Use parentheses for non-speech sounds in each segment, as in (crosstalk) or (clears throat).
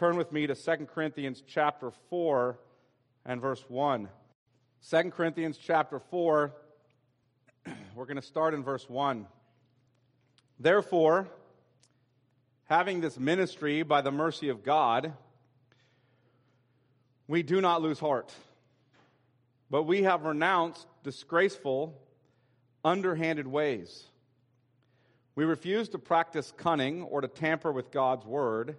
turn with me to 2 Corinthians chapter 4 and verse 1. 2 Corinthians chapter 4, (clears throat) we're going to start in verse 1. Therefore, having this ministry by the mercy of God, we do not lose heart, but we have renounced disgraceful, underhanded ways. We refuse to practice cunning or to tamper with God's word,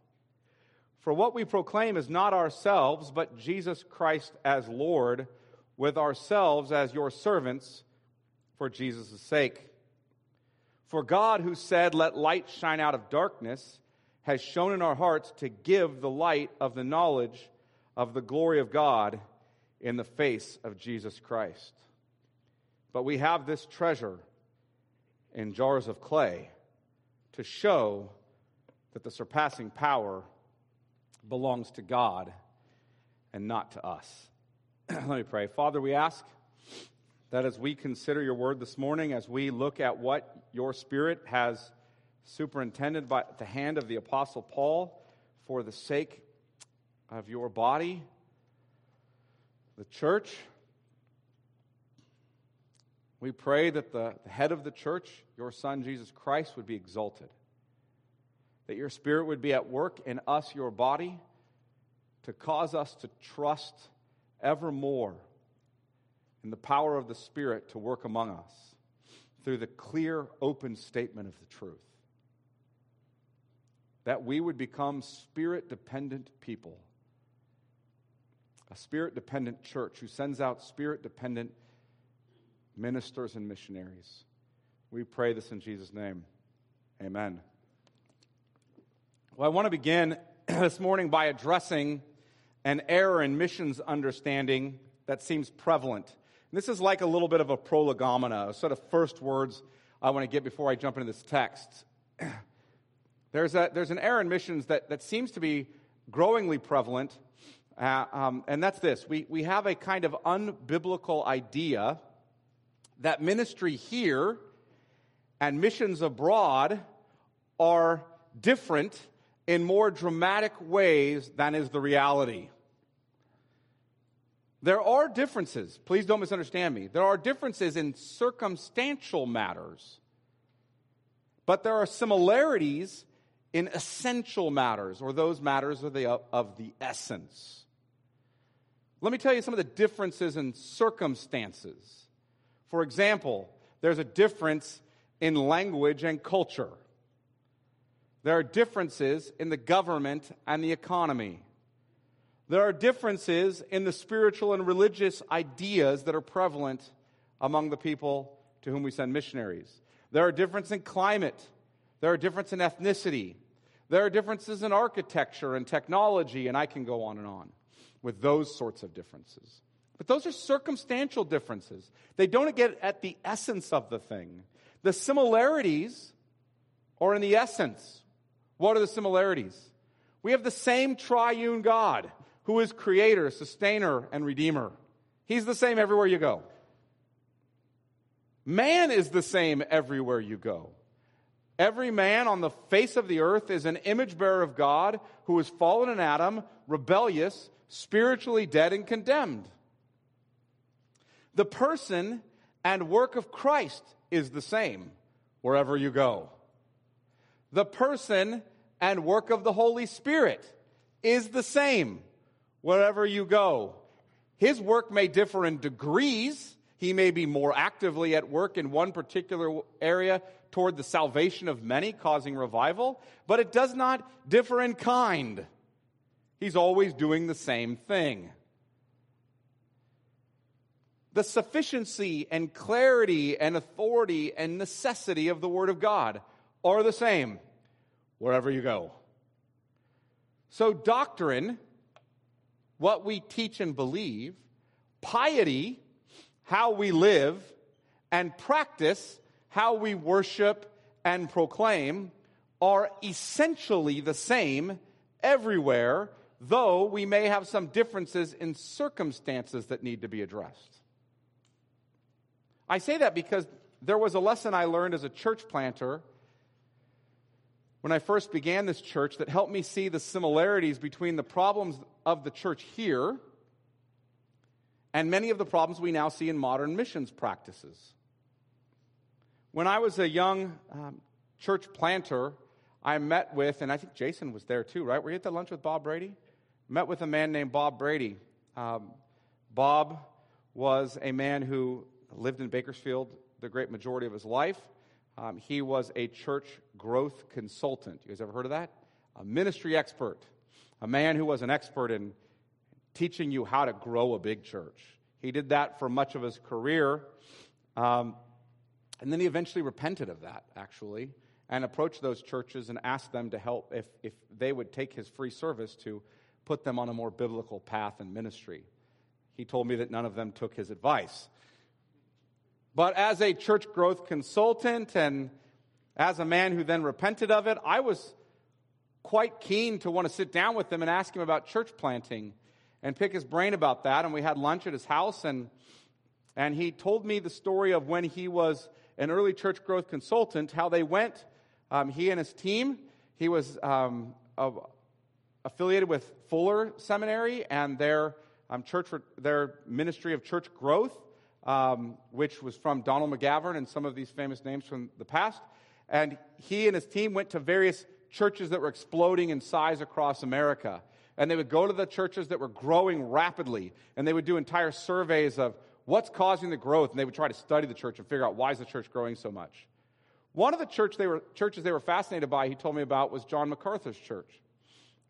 For what we proclaim is not ourselves, but Jesus Christ as Lord, with ourselves as your servants for Jesus' sake. For God, who said, Let light shine out of darkness, has shown in our hearts to give the light of the knowledge of the glory of God in the face of Jesus Christ. But we have this treasure in jars of clay to show that the surpassing power belongs to God and not to us. (clears throat) Let me pray. Father, we ask that as we consider your word this morning, as we look at what your Spirit has superintended by the hand of the Apostle Paul for the sake of your body, the church. We pray that the, head of the church, your Son, Jesus Christ, would be exalted. That your Spirit would be at work in us, your body, to cause us to trust evermore in the power of the Spirit to work among us through the clear, open statement of the truth. That we would become spirit dependent people a spirit dependent church who sends out spirit dependent ministers and missionaries. We pray this in Jesus' name. Amen. Well, I want to begin (clears throat) this morning by addressing an error in missions understanding that seems prevalent. And this is like a little bit of a prolegomena, a sort of first words I want to get before I jump into this text. (clears throat) There's, a, there's an error in missions that, that seems to be growingly prevalent uh, um, and that's this we, we have a kind of unbiblical idea that ministry here and missions abroad are different in more dramatic ways than is the reality. There are differences. Please don't misunderstand me. There are differences in circumstantial matters, but there are similarities in essential matters, or those matters of the, of the essence. Let me tell you some of the differences in circumstances. For example, there's a difference in language and culture. There are differences in the government and the economy. There are differences in the spiritual and religious ideas that are prevalent among the people to whom we send missionaries. There are differences in climate. There are differences in ethnicity. There are differences in architecture and technology, and I can go on and on with those sorts of differences. But those are circumstantial differences. They don't get at the essence of the thing. The similarities are in the essence. What are the similarities? We have the same triune God who is creator, sustainer, and redeemer. He's the same everywhere you go. Man is the same everywhere you go. Every man on the face of the earth is an image bearer of God who is fallen in Adam, rebellious, spiritually dead and condemned. The person and work of Christ is the same wherever you go. The person and work of the Holy Spirit is the same wherever you go. His work may differ in degrees. He may be more actively at work in one particular area toward the salvation of many, causing revival, but it does not differ in kind. He's always doing the same thing. The sufficiency and clarity and authority and necessity of the Word of God are the same wherever you go. So, doctrine, what we teach and believe, piety, how we live, and practice, how we worship and proclaim, are essentially the same everywhere, though we may have some differences in circumstances that need to be addressed. I say that because there was a lesson I learned as a church planter when I first began this church that helped me see the similarities between the problems of the church here and many of the problems we now see in modern missions practices. When I was a young um, church planter, I met with, and I think Jason was there too, right? Were you at the lunch with Bob Brady? Met with a man named Bob Brady. Um, Bob was a man who lived in Bakersfield the great majority of his life. Um, he was a church growth consultant. You guys ever heard of that? A ministry expert, a man who was an expert in teaching you how to grow a big church. He did that for much of his career. Um, and then he eventually repented of that, actually, and approached those churches and asked them to help if, if they would take his free service to put them on a more biblical path in ministry. He told me that none of them took his advice. But as a church growth consultant and as a man who then repented of it, I was quite keen to want to sit down with him and ask him about church planting and pick his brain about that. And we had lunch at his house, and, and he told me the story of when he was an early church growth consultant, how they went, um, he and his team, he was um, affiliated with Fuller Seminary and their um, church, their ministry of church growth um, which was from Donald McGavran and some of these famous names from the past. And he and his team went to various churches that were exploding in size across America. And they would go to the churches that were growing rapidly, and they would do entire surveys of what's causing the growth, and they would try to study the church and figure out why is the church growing so much. One of the church they were, churches they were fascinated by, he told me about, was John MacArthur's church.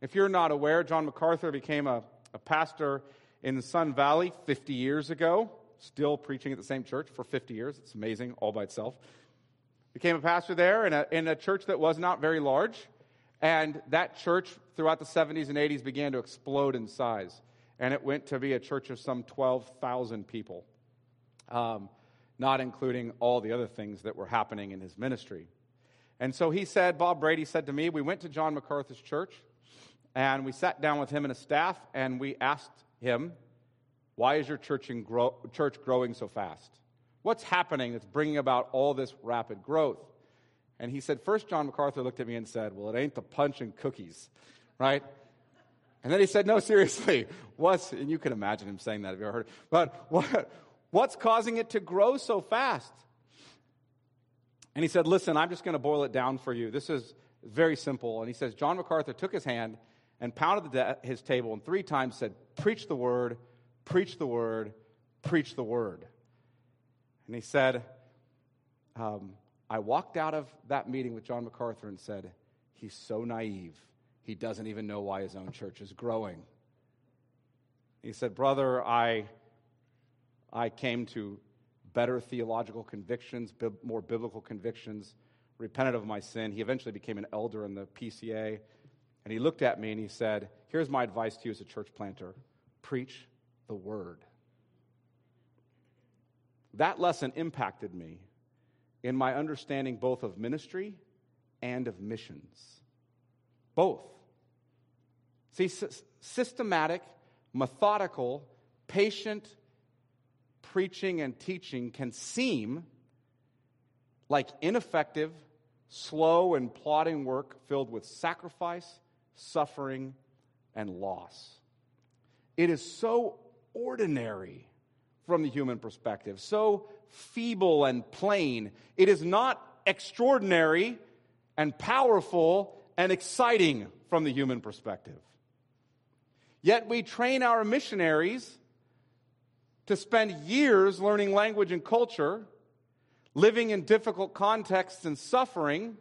If you're not aware, John MacArthur became a, a pastor in the Sun Valley 50 years ago still preaching at the same church for 50 years. It's amazing all by itself. Became a pastor there in a, in a church that was not very large. And that church throughout the 70s and 80s began to explode in size. And it went to be a church of some 12,000 people, um, not including all the other things that were happening in his ministry. And so he said, Bob Brady said to me, we went to John MacArthur's church and we sat down with him and his staff and we asked him why is your church, church growing so fast? What's happening that's bringing about all this rapid growth? And he said, First, John MacArthur looked at me and said, Well, it ain't the punch and cookies, right? And then he said, No, seriously, what's, and you can imagine him saying that if you ever heard it, but what, what's causing it to grow so fast? And he said, Listen, I'm just going to boil it down for you. This is very simple. And he says, John MacArthur took his hand and pounded de- his table and three times said, Preach the word, preach the word, preach the word. And he said, um, I walked out of that meeting with John MacArthur and said, He's so naive. He doesn't even know why his own church is growing. He said, Brother, I, I came to better theological convictions, more biblical convictions, repented of my sin. He eventually became an elder in the PCA. And he looked at me and he said, Here's my advice to you as a church planter preach the Word. That lesson impacted me in my understanding both of ministry and of missions. Both. See, systematic, methodical, patient preaching and teaching can seem like ineffective, slow, and plodding work filled with sacrifice, suffering, and loss. It is so ordinary from the human perspective, so feeble and plain. It is not extraordinary and powerful and exciting from the human perspective. Yet we train our missionaries to spend years learning language and culture, living in difficult contexts and suffering,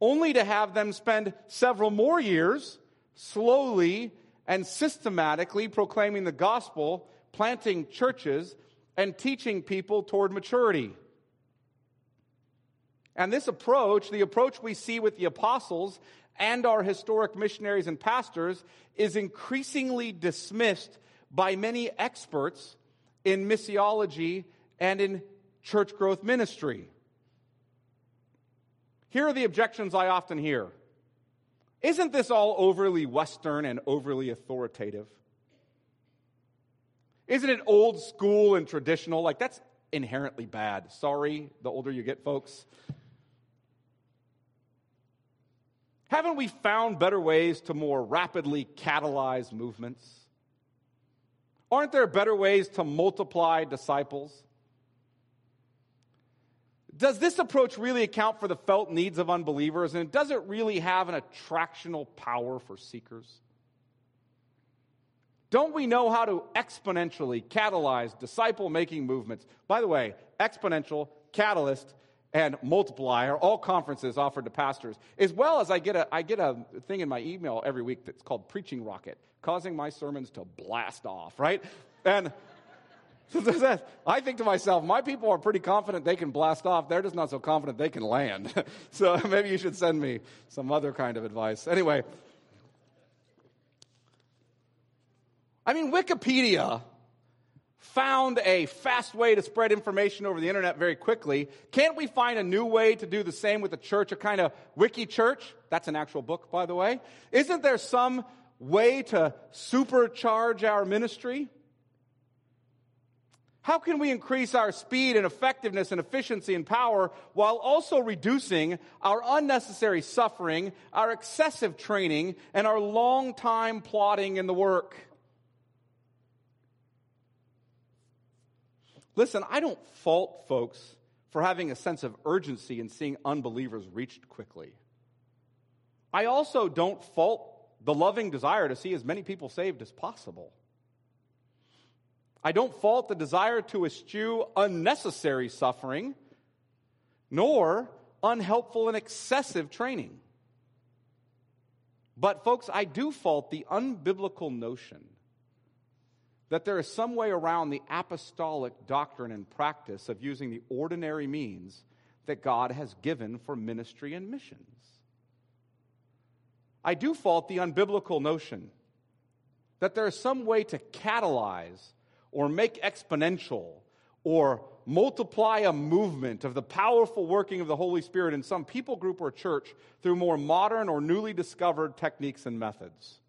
only to have them spend several more years slowly and systematically proclaiming the gospel, planting churches, and teaching people toward maturity. And this approach, the approach we see with the apostles and our historic missionaries and pastors is increasingly dismissed by many experts in missiology and in church growth ministry. Here are the objections I often hear. Isn't this all overly Western and overly authoritative? Isn't it old school and traditional? Like, that's inherently bad. Sorry, the older you get, folks. Haven't we found better ways to more rapidly catalyze movements? Aren't there better ways to multiply disciples? Does this approach really account for the felt needs of unbelievers? And does it really have an attractional power for seekers? Don't we know how to exponentially catalyze disciple making movements? By the way, exponential, catalyst, and multiply are all conferences offered to pastors. As well as I get a, I get a thing in my email every week that's called Preaching Rocket, causing my sermons to blast off, right? And (laughs) I think to myself, my people are pretty confident they can blast off. They're just not so confident they can land. (laughs) so (laughs) maybe you should send me some other kind of advice. Anyway, I mean, Wikipedia found a fast way to spread information over the internet very quickly. Can't we find a new way to do the same with the church, a kind of wiki church? That's an actual book, by the way. Isn't there some way to supercharge our ministry? How can we increase our speed and effectiveness and efficiency and power while also reducing our unnecessary suffering, our excessive training, and our long time plodding in the work? Listen, I don't fault folks for having a sense of urgency and seeing unbelievers reached quickly. I also don't fault the loving desire to see as many people saved as possible. I don't fault the desire to eschew unnecessary suffering, nor unhelpful and excessive training. But, folks, I do fault the unbiblical notion that there is some way around the apostolic doctrine and practice of using the ordinary means that God has given for ministry and missions. I do fault the unbiblical notion that there is some way to catalyze or make exponential or multiply a movement of the powerful working of the Holy Spirit in some people group or church through more modern or newly discovered techniques and methods.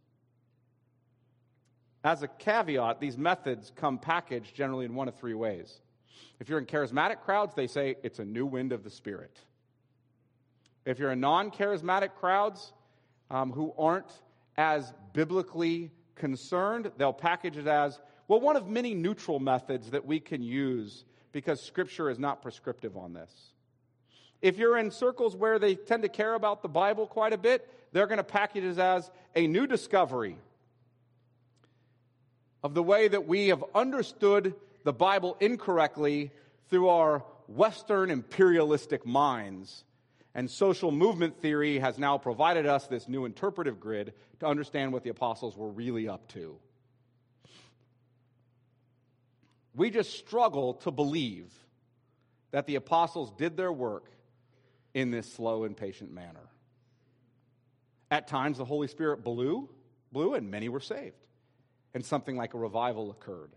As a caveat, these methods come packaged generally in one of three ways. If you're in charismatic crowds, they say it's a new wind of the Spirit. If you're in non charismatic crowds um, who aren't as biblically concerned, they'll package it as, well, one of many neutral methods that we can use because Scripture is not prescriptive on this. If you're in circles where they tend to care about the Bible quite a bit, they're going to package it as a new discovery of the way that we have understood the Bible incorrectly through our Western imperialistic minds. And social movement theory has now provided us this new interpretive grid to understand what the apostles were really up to. We just struggle to believe that the apostles did their work in this slow and patient manner. At times, the Holy Spirit blew, blew, and many were saved and something like a revival occurred.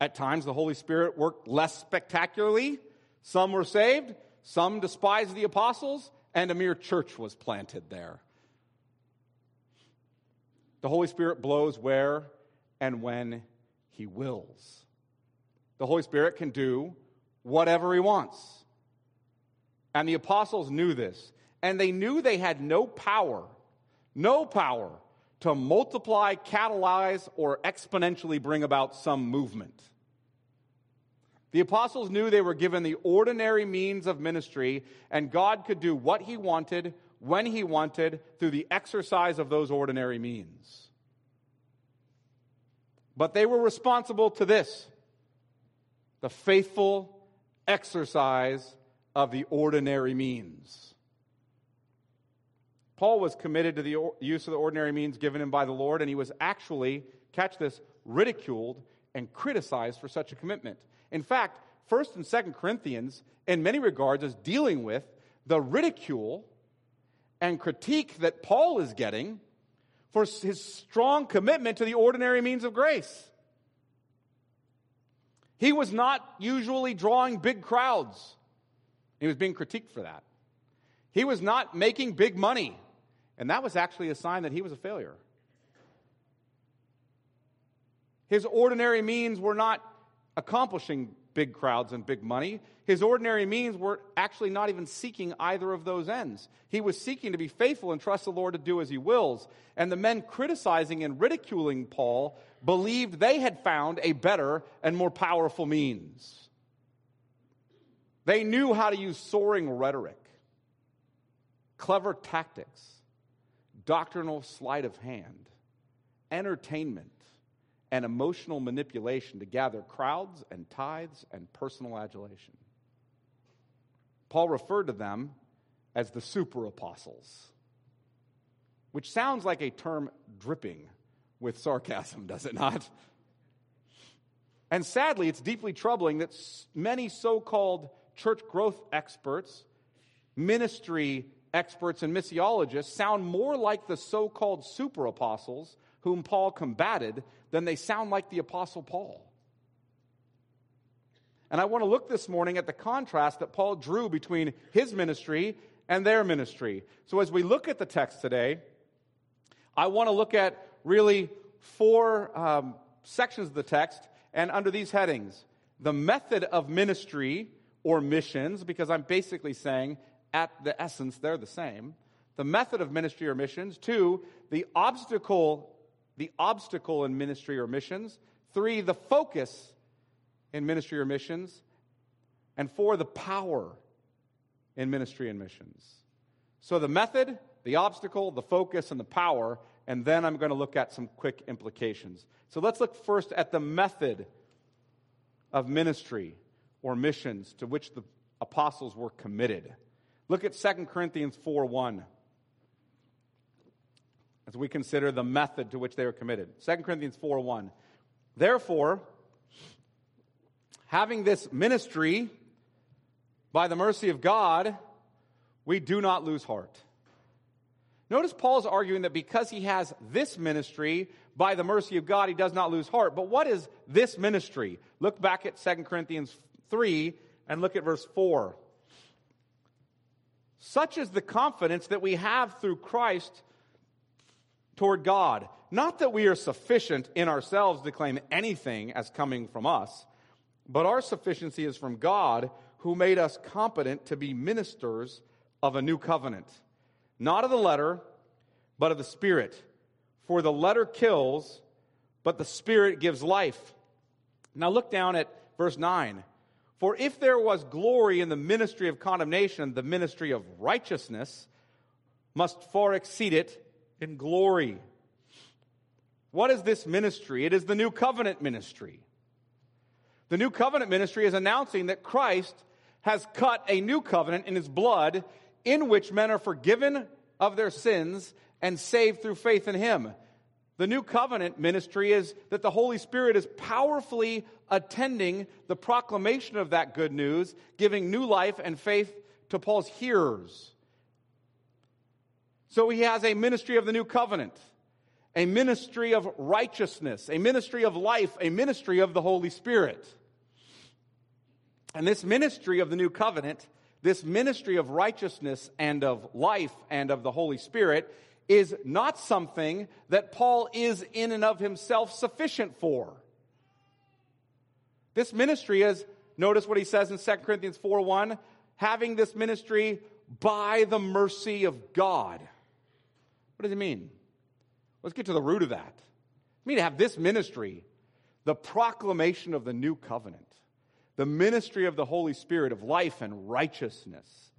At times, the Holy Spirit worked less spectacularly. Some were saved, some despised the apostles, and a mere church was planted there. The Holy Spirit blows where and when He wills. The Holy Spirit can do whatever He wants. And the apostles knew this. And they knew they had no power, no power to multiply, catalyze, or exponentially bring about some movement. The apostles knew they were given the ordinary means of ministry, and God could do what He wanted, when He wanted, through the exercise of those ordinary means. But they were responsible to this the faithful exercise of the ordinary means. Paul was committed to the use of the ordinary means given him by the Lord, and he was actually, catch this, ridiculed and criticized for such a commitment. In fact, 1st and 2nd Corinthians, in many regards, is dealing with the ridicule and critique that Paul is getting for his strong commitment to the ordinary means of grace. He was not usually drawing big crowds. He was being critiqued for that. He was not making big money. And that was actually a sign that he was a failure. His ordinary means were not accomplishing big crowds and big money. His ordinary means were actually not even seeking either of those ends. He was seeking to be faithful and trust the Lord to do as he wills. And the men criticizing and ridiculing Paul believed they had found a better and more powerful means. They knew how to use soaring rhetoric, clever tactics, doctrinal sleight of hand, entertainment, and emotional manipulation to gather crowds and tithes and personal adulation. Paul referred to them as the super apostles, which sounds like a term dripping with sarcasm, (laughs) does it not? And sadly, it's deeply troubling that many so called church growth experts, ministry experts, and missiologists sound more like the so called super apostles whom Paul combated than they sound like the Apostle Paul. And I want to look this morning at the contrast that Paul drew between his ministry and their ministry. So as we look at the text today, I want to look at really four um, sections of the text, and under these headings the method of ministry or missions, because I'm basically saying at the essence they're the same. The method of ministry or missions. Two, the obstacle the obstacle in ministry or missions. Three, the focus in ministry or missions. And four, the power in ministry and missions. So the method, the obstacle, the focus, and the power. And then I'm going to look at some quick implications. So let's look first at the method of ministry or missions to which the apostles were committed. Look at 2 Corinthians 4 1 as we consider the method to which they were committed. 2 Corinthians 4 1. Therefore, having this ministry by the mercy of God, we do not lose heart. Notice Paul's arguing that because he has this ministry by the mercy of God, he does not lose heart. But what is this ministry? Look back at 2 Corinthians 3 and look at verse 4. Such is the confidence that we have through Christ toward God. Not that we are sufficient in ourselves to claim anything as coming from us, but our sufficiency is from God, who made us competent to be ministers of a new covenant. Not of the letter, but of the Spirit. For the letter kills, but the Spirit gives life. Now look down at verse 9. For if there was glory in the ministry of condemnation, the ministry of righteousness must far exceed it in glory. What is this ministry? It is the new covenant ministry. The new covenant ministry is announcing that Christ has cut a new covenant in his blood in which men are forgiven of their sins and saved through faith in him. The new covenant ministry is that the Holy Spirit is powerfully attending the proclamation of that good news, giving new life and faith to Paul's hearers. So he has a ministry of the new covenant, a ministry of righteousness, a ministry of life, a ministry of the Holy Spirit. And this ministry of the new covenant, this ministry of righteousness and of life and of the Holy Spirit, is not something that Paul is in and of himself sufficient for. This ministry is, notice what he says in 2 Corinthians 4 1, having this ministry by the mercy of God. What does it mean? Let's get to the root of that. I mean to have this ministry, the proclamation of the new covenant, the ministry of the Holy Spirit of life and righteousness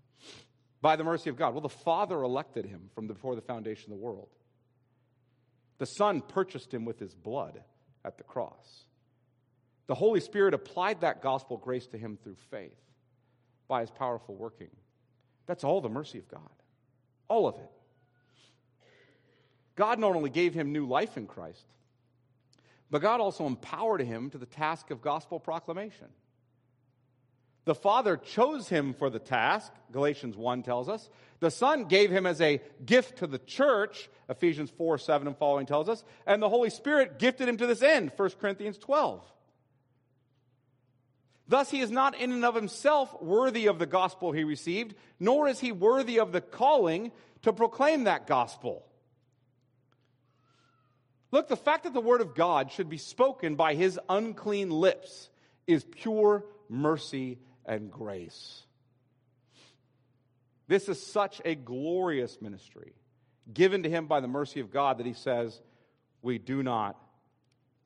by the mercy of God. Well, the Father elected him from before the foundation of the world. The Son purchased him with his blood at the cross. The Holy Spirit applied that gospel grace to him through faith by his powerful working. That's all the mercy of God. All of it. God not only gave him new life in Christ, but God also empowered him to the task of gospel proclamation. The Father chose him for the task, Galatians 1 tells us. The Son gave him as a gift to the church, Ephesians 4 7 and following tells us. And the Holy Spirit gifted him to this end, 1 Corinthians 12. Thus, he is not in and of himself worthy of the gospel he received, nor is he worthy of the calling to proclaim that gospel. Look, the fact that the word of God should be spoken by his unclean lips is pure mercy and grace. This is such a glorious ministry given to him by the mercy of God that he says, We do not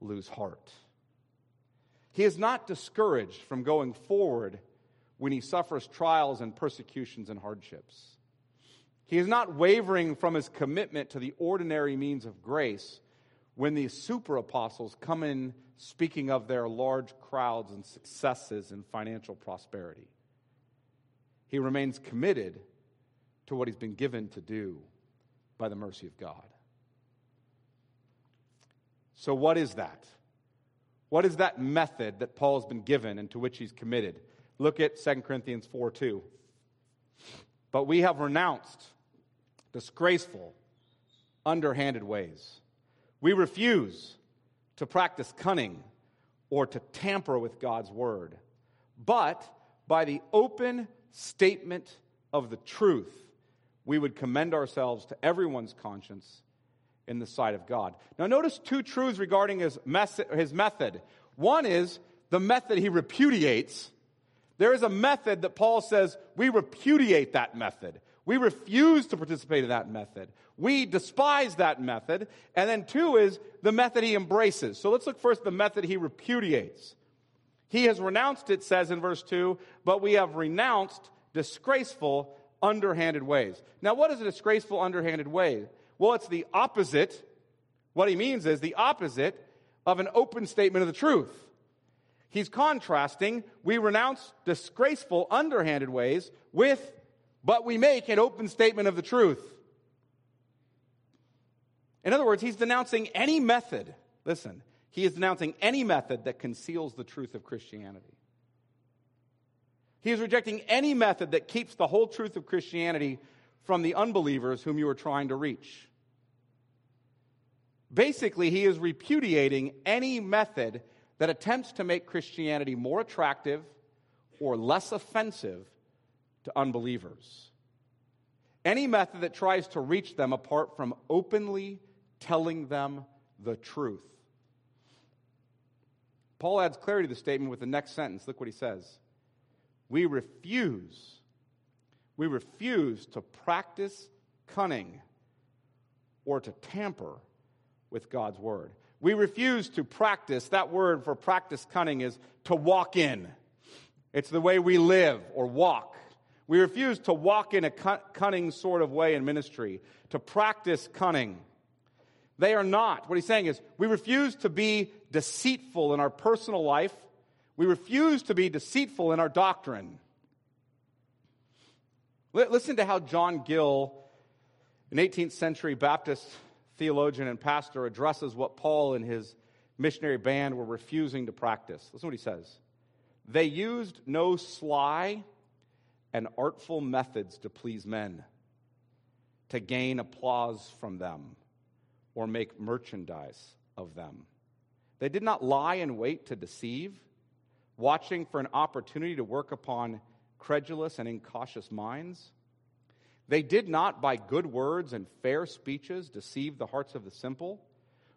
lose heart. He is not discouraged from going forward when he suffers trials and persecutions and hardships. He is not wavering from his commitment to the ordinary means of grace when these super apostles come in speaking of their large crowds and successes and financial prosperity. He remains committed to what he's been given to do by the mercy of God. So, what is that? What is that method that Paul has been given and to which he's committed? Look at 2 Corinthians 4 2. But we have renounced disgraceful, underhanded ways. We refuse to practice cunning or to tamper with God's word, but by the open statement of the truth, we would commend ourselves to everyone's conscience in the sight of God. Now, notice two truths regarding his, mes- his method. One is the method he repudiates. There is a method that Paul says we repudiate that method. We refuse to participate in that method. We despise that method. And then two is the method he embraces. So let's look first the method he repudiates. He has renounced, it says in verse 2, but we have renounced disgraceful, underhanded ways. Now, what is a disgraceful, underhanded way? Well, it's the opposite. What he means is the opposite of an open statement of the truth. He's contrasting, we renounce disgraceful, underhanded ways with, but we make an open statement of the truth. In other words, he's denouncing any method, listen, he is denouncing any method that conceals the truth of Christianity. He is rejecting any method that keeps the whole truth of Christianity from the unbelievers whom you are trying to reach. Basically, he is repudiating any method that attempts to make Christianity more attractive or less offensive to unbelievers. Any method that tries to reach them apart from openly telling them the truth. Paul adds clarity to the statement with the next sentence. Look what he says. We refuse we refuse to practice cunning or to tamper with God's word. We refuse to practice, that word for practice cunning is to walk in. It's the way we live or walk. We refuse to walk in a cunning sort of way in ministry, to practice cunning. They are not. What he's saying is, we refuse to be deceitful in our personal life. We refuse to be deceitful in our doctrine. Listen to how John Gill, an 18th century Baptist theologian and pastor, addresses what Paul and his missionary band were refusing to practice. Listen to what he says. They used no sly and artful methods to please men, to gain applause from them, or make merchandise of them. They did not lie in wait to deceive, watching for an opportunity to work upon credulous and incautious minds. They did not, by good words and fair speeches, deceive the hearts of the simple,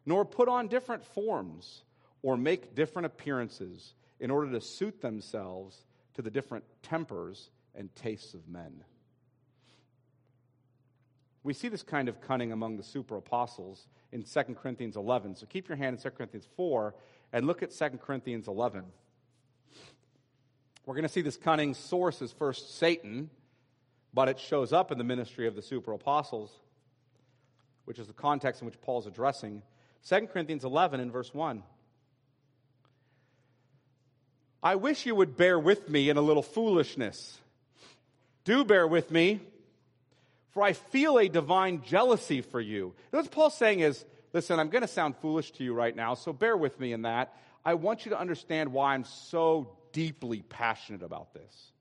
nor put on different forms or make different appearances in order to suit themselves to the different tempers and tastes of men. We see this kind of cunning among the super apostles in 2 Corinthians 11. So keep your hand in 2 Corinthians 4 and look at 2 Corinthians 11. We're going to see this cunning source is first Satan, but it shows up in the ministry of the super apostles, which is the context in which Paul's addressing. 2 Corinthians 11 in verse 1. I wish you would bear with me in a little foolishness. Do bear with me, for I feel a divine jealousy for you. what Paul's saying is, listen, I'm going to sound foolish to you right now, so bear with me in that. I want you to understand why I'm so deeply passionate about this.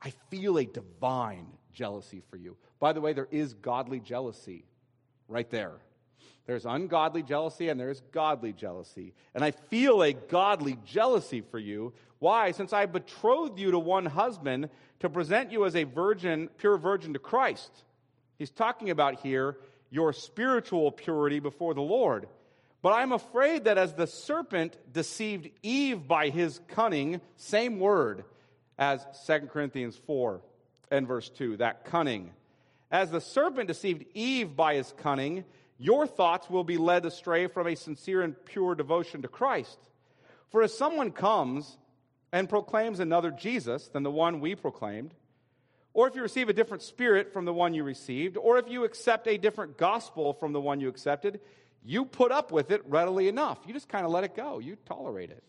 I feel a divine jealousy for you. By the way, there is godly jealousy right there. There's ungodly jealousy and there's godly jealousy. And I feel a godly jealousy for you. Why? Since I betrothed you to one husband to present you as a virgin, pure virgin to Christ. He's talking about here your spiritual purity before the Lord. But I'm afraid that as the serpent deceived Eve by his cunning, same word as 2 Corinthians 4 and verse 2, that cunning. As the serpent deceived Eve by his cunning, your thoughts will be led astray from a sincere and pure devotion to Christ. For if someone comes and proclaims another Jesus than the one we proclaimed, or if you receive a different spirit from the one you received, or if you accept a different gospel from the one you accepted, you put up with it readily enough. You just kind of let it go, you tolerate it.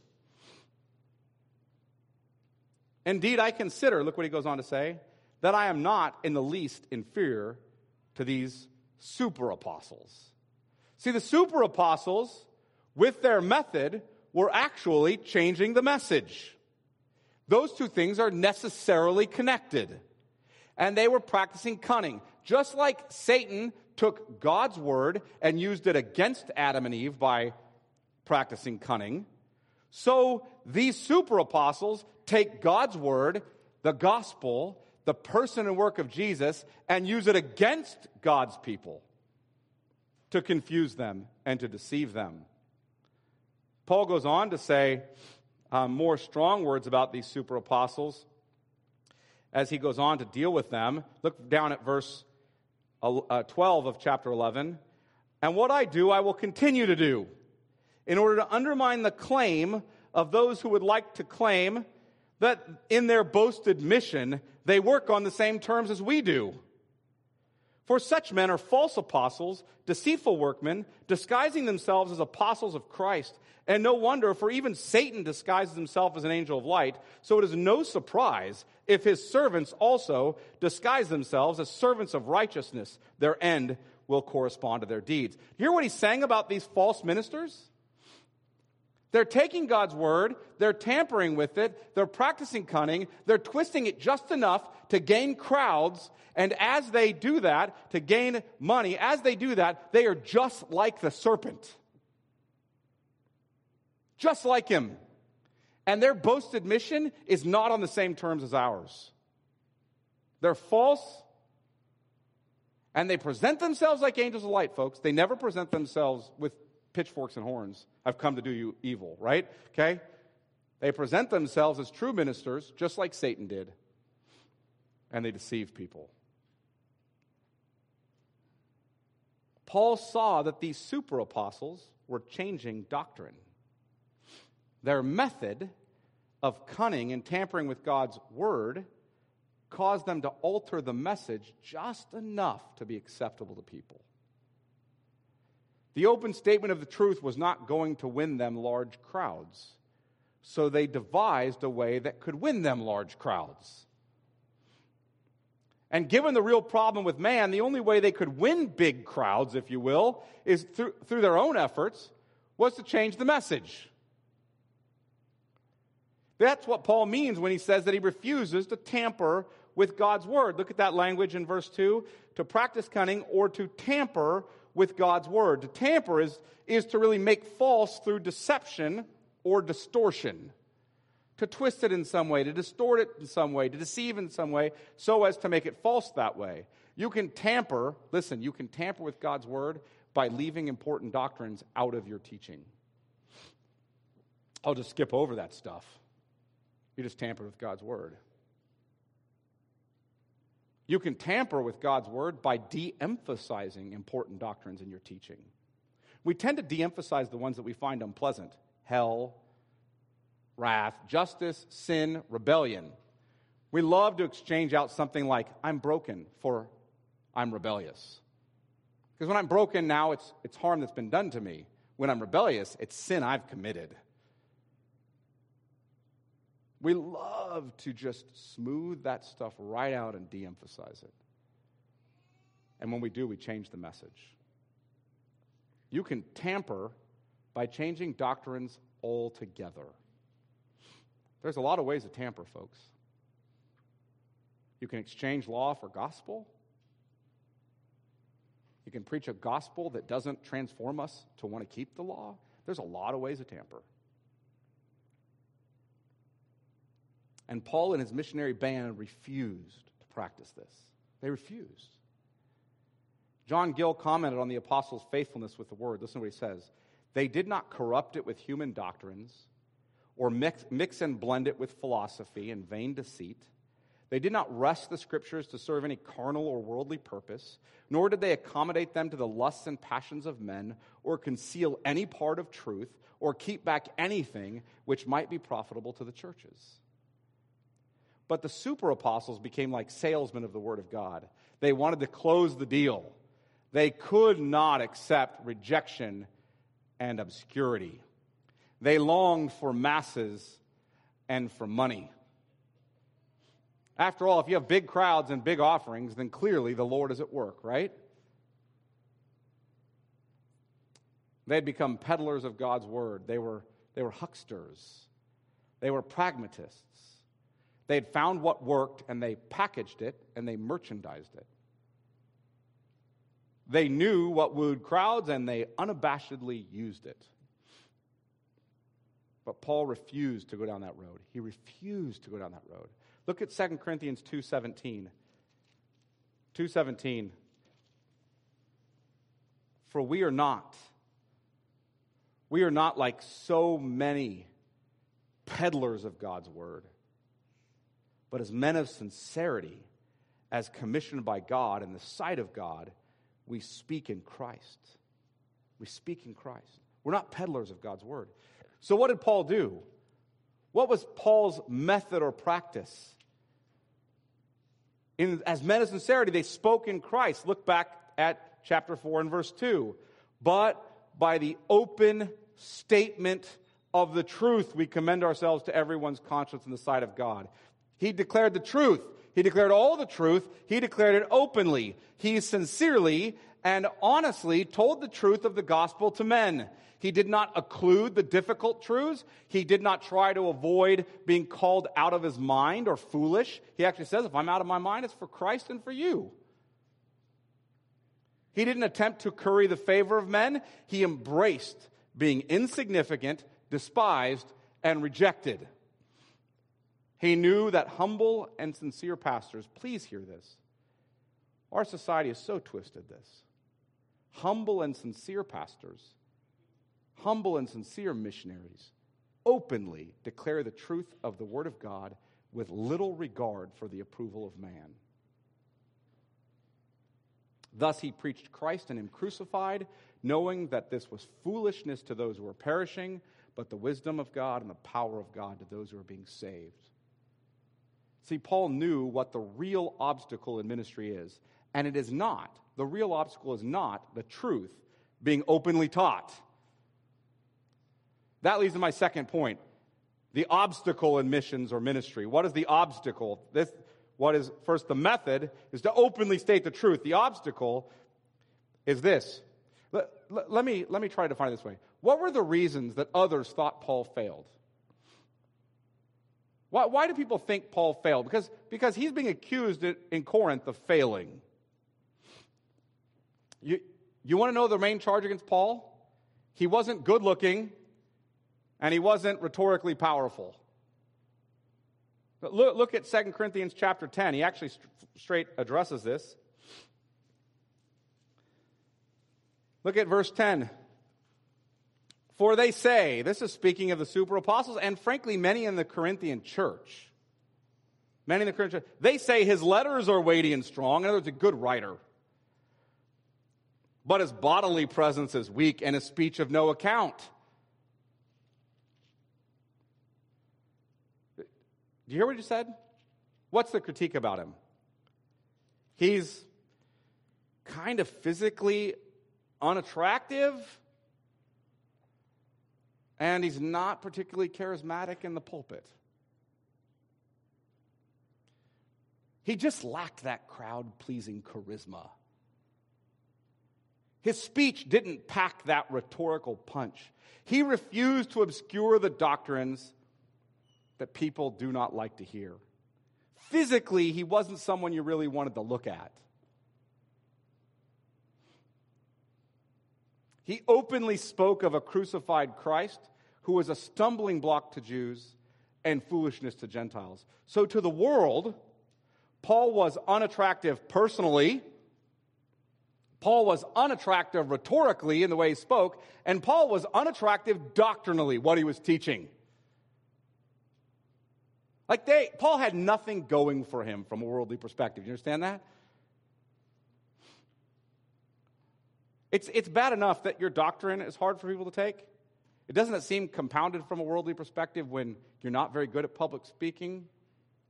Indeed, I consider, look what he goes on to say, that I am not in the least inferior to these super apostles. See, the super apostles, with their method, were actually changing the message. Those two things are necessarily connected. And they were practicing cunning. Just like Satan took God's word and used it against Adam and Eve by practicing cunning, so these super apostles take God's word, the gospel, the person and work of Jesus and use it against God's people to confuse them and to deceive them. Paul goes on to say um, more strong words about these super apostles as he goes on to deal with them. Look down at verse uh, 12 of chapter 11. And what I do, I will continue to do in order to undermine the claim of those who would like to claim that in their boasted mission they work on the same terms as we do. For such men are false apostles, deceitful workmen, disguising themselves as apostles of Christ. And no wonder, for even Satan disguises himself as an angel of light. So it is no surprise if his servants also disguise themselves as servants of righteousness. Their end will correspond to their deeds. Hear what he's saying about these false ministers? They're taking God's word, they're tampering with it, they're practicing cunning, they're twisting it just enough to gain crowds, and as they do that, to gain money, as they do that, they are just like the serpent. Just like him. And their boasted mission is not on the same terms as ours. They're false, and they present themselves like angels of light, folks. They never present themselves with pitchforks and horns. I've come to do you evil, right? Okay? They present themselves as true ministers, just like Satan did, and they deceive people. Paul saw that these super apostles were changing doctrine. Their method of cunning and tampering with God's word caused them to alter the message just enough to be acceptable to people. The open statement of the truth was not going to win them large crowds. So they devised a way that could win them large crowds. And given the real problem with man, the only way they could win big crowds, if you will, is through, through their own efforts, was to change the message. That's what Paul means when he says that he refuses to tamper with God's word. Look at that language in verse 2 to practice cunning or to tamper with God's word. To tamper is, is to really make false through deception or distortion. To twist it in some way, to distort it in some way, to deceive in some way, so as to make it false that way. You can tamper, listen, you can tamper with God's word by leaving important doctrines out of your teaching. I'll just skip over that stuff. You just tamper with God's word. You can tamper with God's word by de emphasizing important doctrines in your teaching. We tend to de emphasize the ones that we find unpleasant hell, wrath, justice, sin, rebellion. We love to exchange out something like, I'm broken, for I'm rebellious. Because when I'm broken now, it's, it's harm that's been done to me. When I'm rebellious, it's sin I've committed. We love to just smooth that stuff right out and de emphasize it. And when we do, we change the message. You can tamper by changing doctrines altogether. There's a lot of ways to tamper, folks. You can exchange law for gospel. You can preach a gospel that doesn't transform us to want to keep the law. There's a lot of ways to tamper. And Paul and his missionary band refused to practice this. They refused. John Gill commented on the apostles' faithfulness with the word. Listen to what he says. They did not corrupt it with human doctrines or mix, mix and blend it with philosophy and vain deceit. They did not wrest the scriptures to serve any carnal or worldly purpose, nor did they accommodate them to the lusts and passions of men, or conceal any part of truth, or keep back anything which might be profitable to the churches. But the super apostles became like salesmen of the word of God. They wanted to close the deal. They could not accept rejection and obscurity. They longed for masses and for money. After all, if you have big crowds and big offerings, then clearly the Lord is at work, right? They had become peddlers of God's word. They were, they were hucksters. They were pragmatists. They had found what worked and they packaged it and they merchandised it. They knew what wooed crowds and they unabashedly used it. But Paul refused to go down that road. He refused to go down that road. Look at 2 Corinthians 2:17. 2:17 For we are not we are not like so many peddlers of God's word, but as men of sincerity, as commissioned by God in the sight of God, we speak in Christ. We speak in Christ. We're not peddlers of God's word. So, what did Paul do? What was Paul's method or practice? In, as men of sincerity, they spoke in Christ. Look back at chapter 4 and verse 2. But by the open statement of the truth, we commend ourselves to everyone's conscience in the sight of God. He declared the truth. He declared all the truth. He declared it openly. He sincerely and honestly told the truth of the gospel to men. He did not occlude the difficult truths. He did not try to avoid being called out of his mind or foolish. He actually says, if I'm out of my mind, it's for Christ and for you. He didn't attempt to curry the favor of men. He embraced being insignificant, despised, and rejected. He knew that humble and sincere pastors, please hear this. Our society is so twisted this. Humble and sincere pastors, humble and sincere missionaries openly declare the truth of the Word of God with little regard for the approval of man. Thus he preached Christ and him crucified, knowing that this was foolishness to those who are perishing, but the wisdom of God and the power of God to those who are being saved. See, Paul knew what the real obstacle in ministry is, and it is not. The real obstacle is not the truth being openly taught. That leads to my second point the obstacle in missions or ministry. What is the obstacle? This, what is first the method is to openly state the truth. The obstacle is this. Let, let, let, me, let me try to define this way. What were the reasons that others thought Paul failed? Why, why do people think Paul failed? Because, because he's being accused in Corinth of failing. You, you want to know the main charge against Paul? He wasn't good looking and he wasn't rhetorically powerful. But look, look at 2 Corinthians chapter 10. He actually st- straight addresses this. Look at verse 10. For they say, this is speaking of the super apostles, and frankly, many in the Corinthian church. Many in the Corinthian church, they say his letters are weighty and strong. In other words, a good writer. But his bodily presence is weak and his speech of no account. Do you hear what you said? What's the critique about him? He's kind of physically unattractive and he's not particularly charismatic in the pulpit. He just lacked that crowd pleasing charisma. His speech didn't pack that rhetorical punch. He refused to obscure the doctrines that people do not like to hear. Physically, he wasn't someone you really wanted to look at. He openly spoke of a crucified Christ who was a stumbling block to Jews and foolishness to Gentiles. So, to the world, Paul was unattractive personally. Paul was unattractive rhetorically in the way he spoke, and Paul was unattractive doctrinally, what he was teaching. Like they, Paul had nothing going for him from a worldly perspective. You understand that? It's, it's bad enough that your doctrine is hard for people to take. It doesn't it seem compounded from a worldly perspective when you're not very good at public speaking,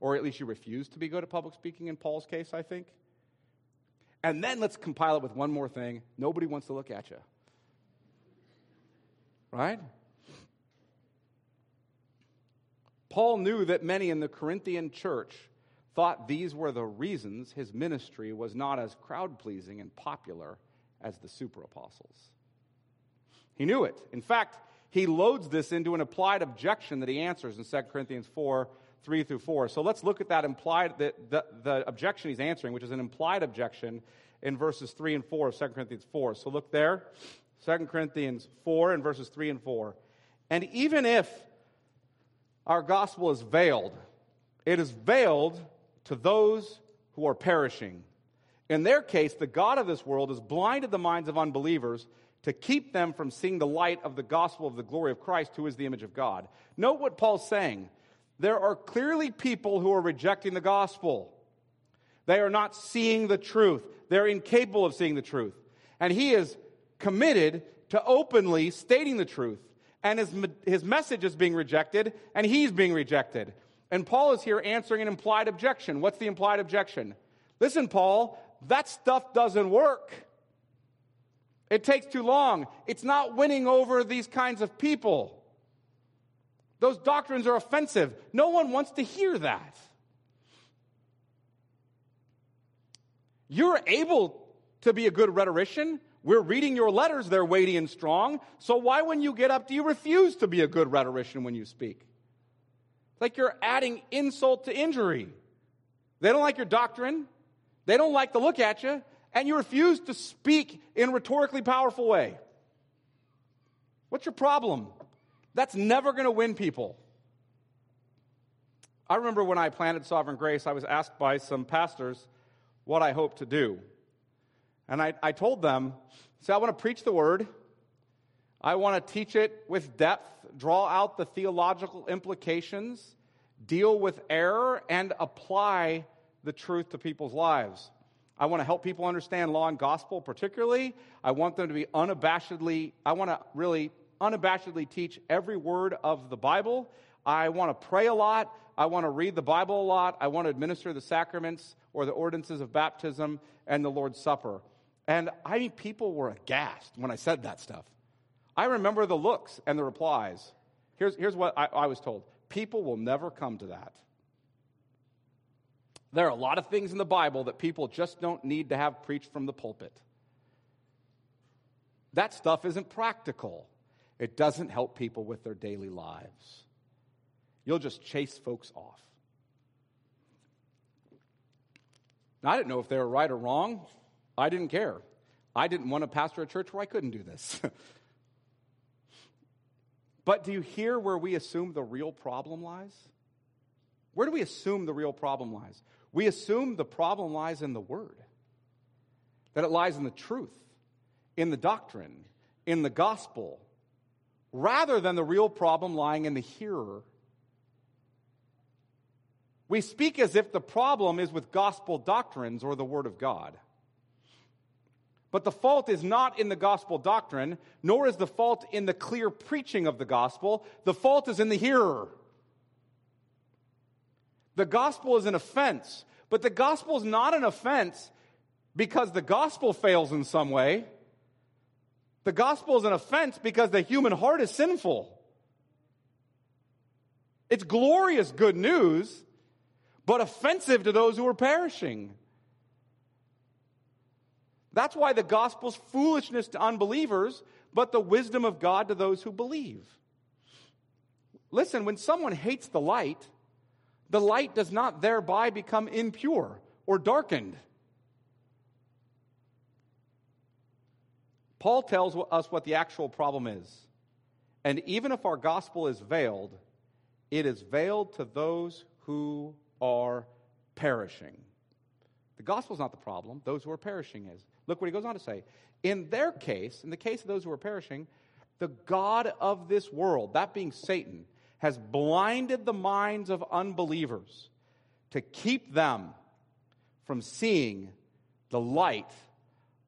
or at least you refuse to be good at public speaking in Paul's case, I think. And then let's compile it with one more thing. Nobody wants to look at you. Right? Paul knew that many in the Corinthian church thought these were the reasons his ministry was not as crowd pleasing and popular as the super apostles. He knew it. In fact, he loads this into an implied objection that he answers in 2 Corinthians 4 3 through 4. So let's look at that implied, the, the, the, objection he's answering, which is an implied objection in verses 3 and 4 of 2 Corinthians 4. So look there, 2 Corinthians 4 and verses 3 and 4. And even if our gospel is veiled, it is veiled to those who are perishing. In their case, the God of this world has blinded the minds of unbelievers to keep them from seeing the light of the gospel of the glory of Christ, who is the image of God. Note what Paul's saying. There are clearly people who are rejecting the gospel. They are not seeing the truth. They're incapable of seeing the truth. And he is committed to openly stating the truth. And his, his message is being rejected, and he's being rejected. And Paul is here answering an implied objection. What's the implied objection? Listen, Paul, that stuff doesn't work. It takes too long. It's not winning over these kinds of people. Those doctrines are offensive. No one wants to hear that. You're able to be a good rhetorician. We're reading your letters, they're weighty and strong. So why, when you get up, do you refuse to be a good rhetorician when you speak? like you're adding insult to injury. They don't like your doctrine. They don't like to look at you, and you refuse to speak in a rhetorically powerful way. What's your problem? That's never going to win people. I remember when I planted Sovereign Grace, I was asked by some pastors what I hope to do. And I, I told them, say, I want to preach the word. I want to teach it with depth, draw out the theological implications, deal with error, and apply the truth to people's lives. I want to help people understand law and gospel, particularly. I want them to be unabashedly, I want to really unabashedly teach every word of the Bible. I want to pray a lot. I want to read the Bible a lot. I want to administer the sacraments or the ordinances of baptism and the Lord's Supper. And I mean, people were aghast when I said that stuff. I remember the looks and the replies. Here's, here's what I, I was told people will never come to that. There are a lot of things in the Bible that people just don't need to have preached from the pulpit. That stuff isn't practical. It doesn't help people with their daily lives. You'll just chase folks off. Now, I didn't know if they were right or wrong. I didn't care. I didn't want to pastor a church where I couldn't do this. (laughs) but do you hear where we assume the real problem lies? Where do we assume the real problem lies? We assume the problem lies in the Word, that it lies in the truth, in the doctrine, in the gospel, rather than the real problem lying in the hearer. We speak as if the problem is with gospel doctrines or the Word of God. But the fault is not in the gospel doctrine, nor is the fault in the clear preaching of the gospel. The fault is in the hearer. The gospel is an offense, but the gospel is not an offense because the gospel fails in some way. The gospel is an offense because the human heart is sinful. It's glorious good news, but offensive to those who are perishing. That's why the gospel's foolishness to unbelievers, but the wisdom of God to those who believe. listen, when someone hates the light, the light does not thereby become impure or darkened. Paul tells us what the actual problem is. And even if our gospel is veiled, it is veiled to those who are perishing. The gospel is not the problem, those who are perishing is. Look what he goes on to say. In their case, in the case of those who are perishing, the God of this world, that being Satan, has blinded the minds of unbelievers to keep them from seeing the light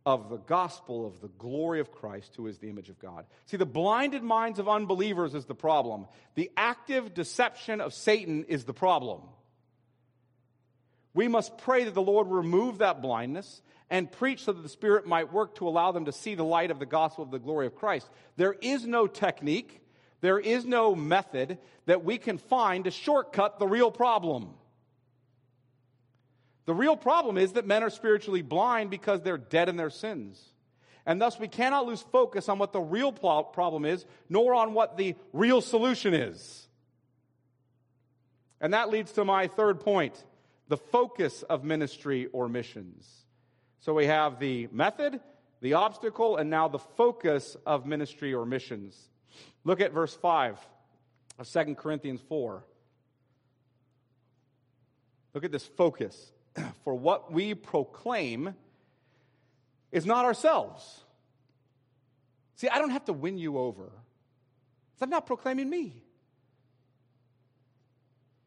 of the gospel of the glory of Christ, who is the image of God. See, the blinded minds of unbelievers is the problem. The active deception of Satan is the problem. We must pray that the Lord remove that blindness and preach so that the Spirit might work to allow them to see the light of the gospel of the glory of Christ. There is no technique, there is no method that we can find to shortcut the real problem. The real problem is that men are spiritually blind because they're dead in their sins. And thus, we cannot lose focus on what the real problem is, nor on what the real solution is. And that leads to my third point the focus of ministry or missions. So we have the method, the obstacle, and now the focus of ministry or missions. Look at verse 5 of 2 Corinthians 4. Look at this focus. (clears throat) For what we proclaim is not ourselves. See, I don't have to win you over. I'm not proclaiming me.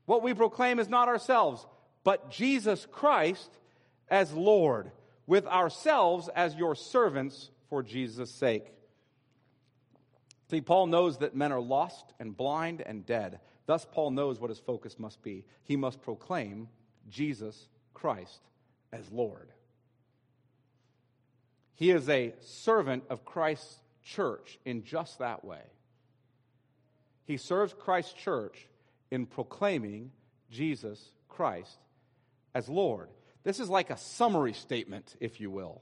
What we proclaim is not ourselves, but Jesus Christ as Lord, with ourselves as your servants for Jesus' sake. See, Paul knows that men are lost and blind and dead. Thus, Paul knows what his focus must be. He must proclaim Jesus Christ as Lord. He is a servant of Christ's church in just that way. He serves Christ's church in proclaiming Jesus Christ as Lord. This is like a summary statement, if you will.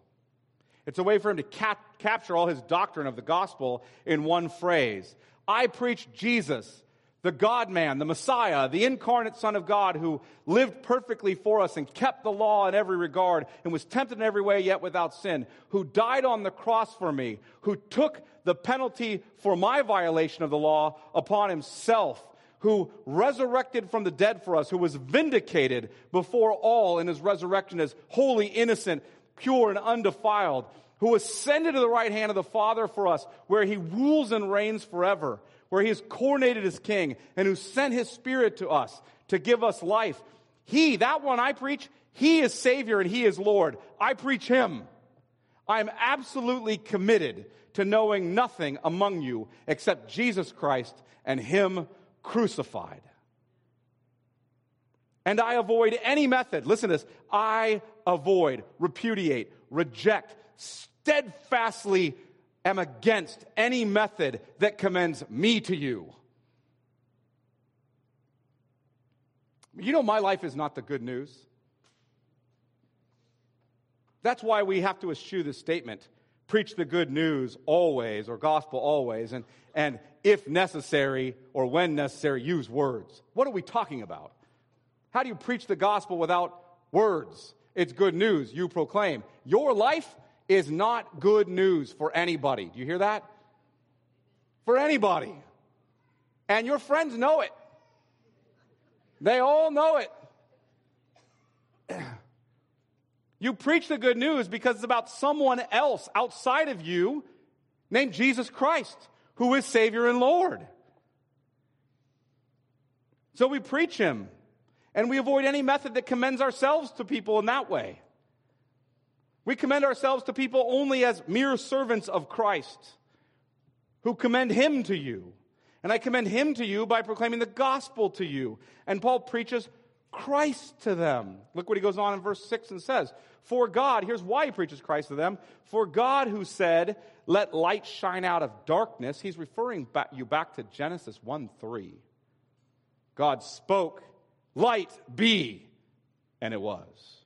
It's a way for him to cap- capture all his doctrine of the gospel in one phrase. I preach Jesus, the God man, the Messiah, the incarnate Son of God who lived perfectly for us and kept the law in every regard and was tempted in every way yet without sin, who died on the cross for me, who took the penalty for my violation of the law upon himself who resurrected from the dead for us, who was vindicated before all in his resurrection as holy, innocent, pure, and undefiled, who ascended to the right hand of the Father for us, where he rules and reigns forever, where he is coronated as king, and who sent his Spirit to us to give us life. He, that one I preach, he is Savior and he is Lord. I preach him. I am absolutely committed to knowing nothing among you except Jesus Christ and him crucified. And I avoid any method, listen to this, I avoid, repudiate, reject, steadfastly am against any method that commends me to you. You know, my life is not the good news. That's why we have to eschew this statement preach the good news always, or gospel always, and, and if necessary, or when necessary, use words. What are we talking about? How do you preach the gospel without words? It's good news you proclaim. Your life is not good news for anybody. Do you hear that? For anybody. And your friends know it. They all know it. (clears throat) You preach the good news because it's about someone else outside of you named Jesus Christ, who is Savior and Lord. So we preach Him, and we avoid any method that commends ourselves to people in that way. We commend ourselves to people only as mere servants of Christ who commend Him to you. And I commend Him to you by proclaiming the gospel to you. And Paul preaches Christ to them. Look what he goes on in verse 6 and says. For God, here's why he preaches Christ to them. For God who said, Let light shine out of darkness, he's referring back, you back to Genesis 1 3. God spoke, Light be, and it was.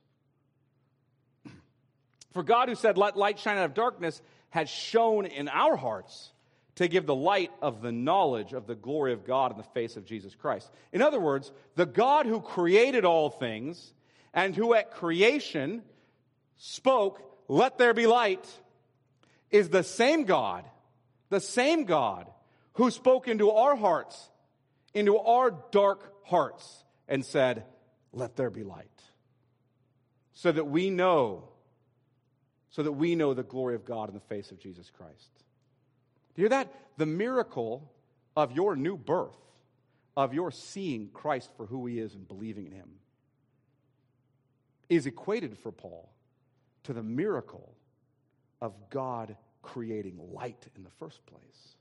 For God who said, Let light shine out of darkness, has shone in our hearts to give the light of the knowledge of the glory of God in the face of Jesus Christ. In other words, the God who created all things and who at creation spoke, Let there be light, is the same God, the same God who spoke into our hearts, into our dark hearts, and said, Let there be light. So that we know, so that we know the glory of God in the face of Jesus Christ. Do you hear that? The miracle of your new birth, of your seeing Christ for who he is and believing in him, is equated for Paul to the miracle of God creating light in the first place.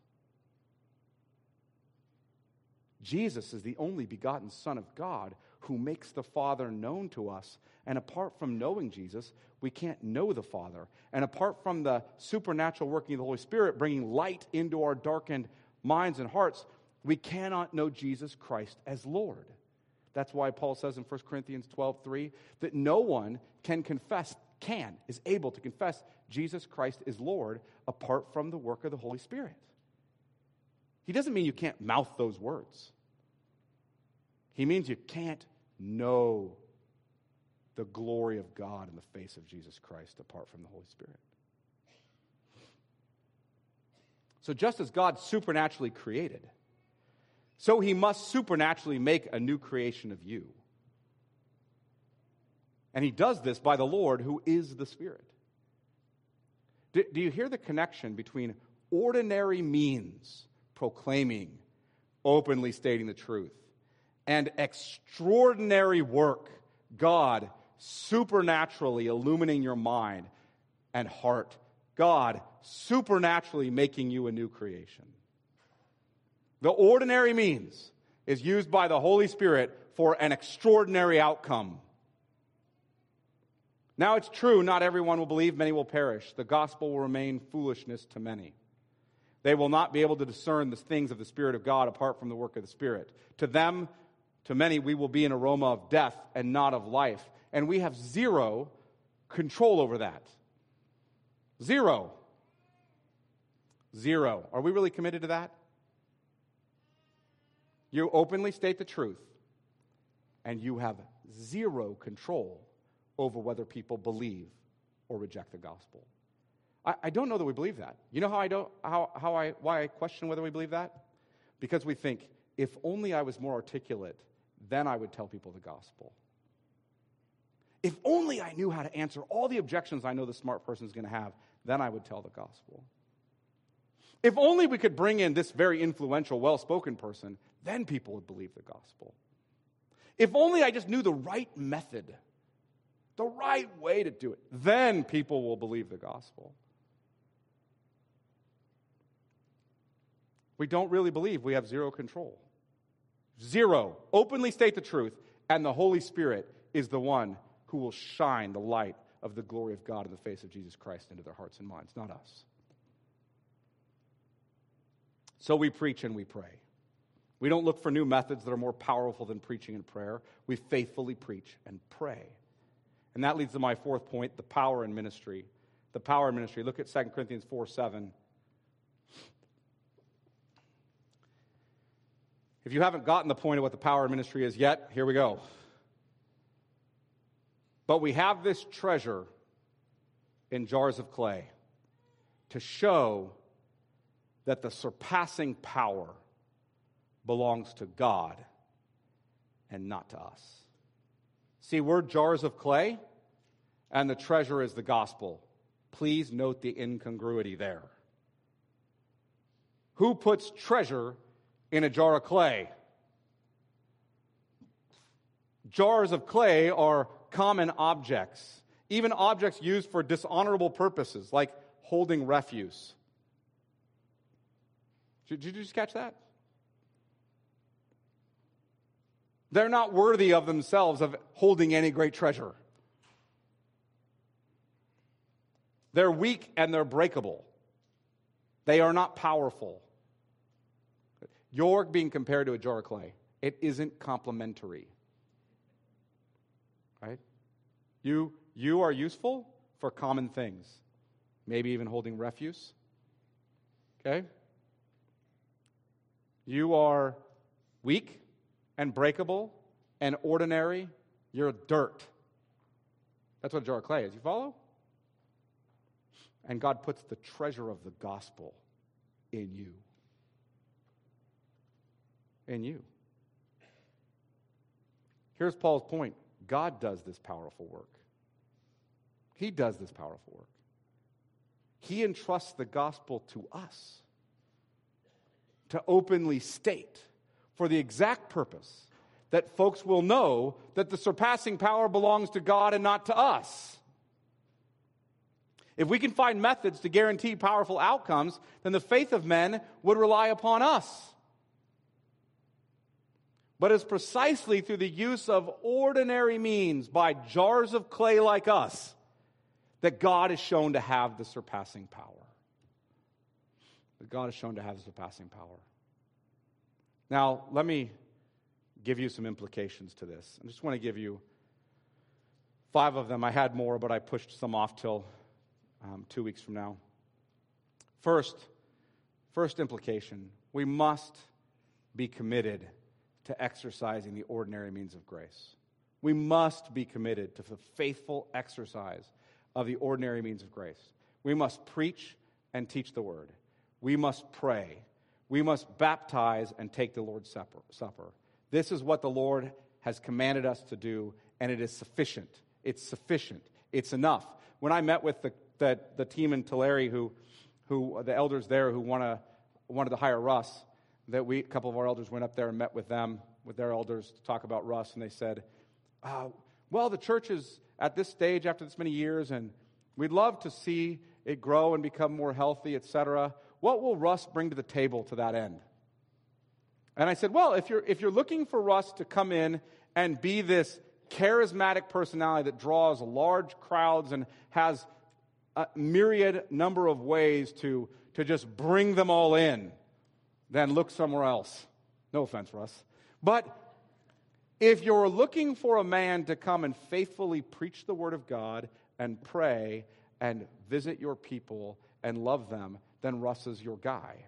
Jesus is the only begotten Son of God who makes the Father known to us. And apart from knowing Jesus, we can't know the Father. And apart from the supernatural working of the Holy Spirit bringing light into our darkened minds and hearts, we cannot know Jesus Christ as Lord. That's why Paul says in 1 Corinthians 12, 3, that no one can confess, can, is able to confess Jesus Christ is Lord apart from the work of the Holy Spirit. He doesn't mean you can't mouth those words. He means you can't know the glory of God in the face of Jesus Christ apart from the Holy Spirit. So, just as God supernaturally created, so he must supernaturally make a new creation of you. And he does this by the Lord who is the Spirit. Do, do you hear the connection between ordinary means proclaiming, openly stating the truth, and extraordinary work, God supernaturally illuminating your mind and heart, God supernaturally making you a new creation. The ordinary means is used by the Holy Spirit for an extraordinary outcome. Now it's true, not everyone will believe, many will perish. The gospel will remain foolishness to many. They will not be able to discern the things of the Spirit of God apart from the work of the Spirit. To them, to many, we will be an aroma of death and not of life. And we have zero control over that. Zero. Zero. Are we really committed to that? You openly state the truth, and you have zero control over whether people believe or reject the gospel. I, I don't know that we believe that. You know how I don't, how, how I, why I question whether we believe that? Because we think, if only I was more articulate, then I would tell people the gospel. If only I knew how to answer all the objections I know the smart person is going to have, then I would tell the gospel. If only we could bring in this very influential, well spoken person, then people would believe the gospel. If only I just knew the right method, the right way to do it, then people will believe the gospel. we don't really believe we have zero control. Zero. Openly state the truth, and the Holy Spirit is the one who will shine the light of the glory of God in the face of Jesus Christ into their hearts and minds, not us. So we preach and we pray. We don't look for new methods that are more powerful than preaching and prayer. We faithfully preach and pray. And that leads to my fourth point the power in ministry. The power in ministry. Look at 2 Corinthians 4 7. If you haven't gotten the point of what the power of ministry is yet, here we go. But we have this treasure in jars of clay to show that the surpassing power belongs to God and not to us. See, we're jars of clay, and the treasure is the gospel. Please note the incongruity there. Who puts treasure in a jar of clay. Jars of clay are common objects, even objects used for dishonorable purposes, like holding refuse. Did you just catch that? They're not worthy of themselves of holding any great treasure. They're weak and they're breakable. They are not powerful. You're being compared to a jar of clay. It isn't complimentary. Right? You, you are useful for common things, maybe even holding refuse. Okay? You are weak and breakable and ordinary. You're dirt. That's what a jar of clay is. You follow? And God puts the treasure of the gospel in you. In you. Here's Paul's point God does this powerful work. He does this powerful work. He entrusts the gospel to us to openly state for the exact purpose that folks will know that the surpassing power belongs to God and not to us. If we can find methods to guarantee powerful outcomes, then the faith of men would rely upon us. But it's precisely through the use of ordinary means by jars of clay like us that God is shown to have the surpassing power. That God is shown to have the surpassing power. Now, let me give you some implications to this. I just want to give you five of them. I had more, but I pushed some off till um, two weeks from now. First, first implication we must be committed to exercising the ordinary means of grace. We must be committed to the faithful exercise of the ordinary means of grace. We must preach and teach the word. We must pray. We must baptize and take the Lord's Supper. This is what the Lord has commanded us to do, and it is sufficient. It's sufficient. It's enough. When I met with the, the, the team in Tulare, who, who, the elders there who wanna, wanted to hire Russ, that we, a couple of our elders went up there and met with them, with their elders, to talk about Russ, and they said, uh, Well, the church is at this stage after this many years, and we'd love to see it grow and become more healthy, etc. What will Russ bring to the table to that end? And I said, Well, if you're, if you're looking for Russ to come in and be this charismatic personality that draws large crowds and has a myriad number of ways to, to just bring them all in, then look somewhere else. No offense, Russ. But if you're looking for a man to come and faithfully preach the word of God and pray and visit your people and love them, then Russ is your guy.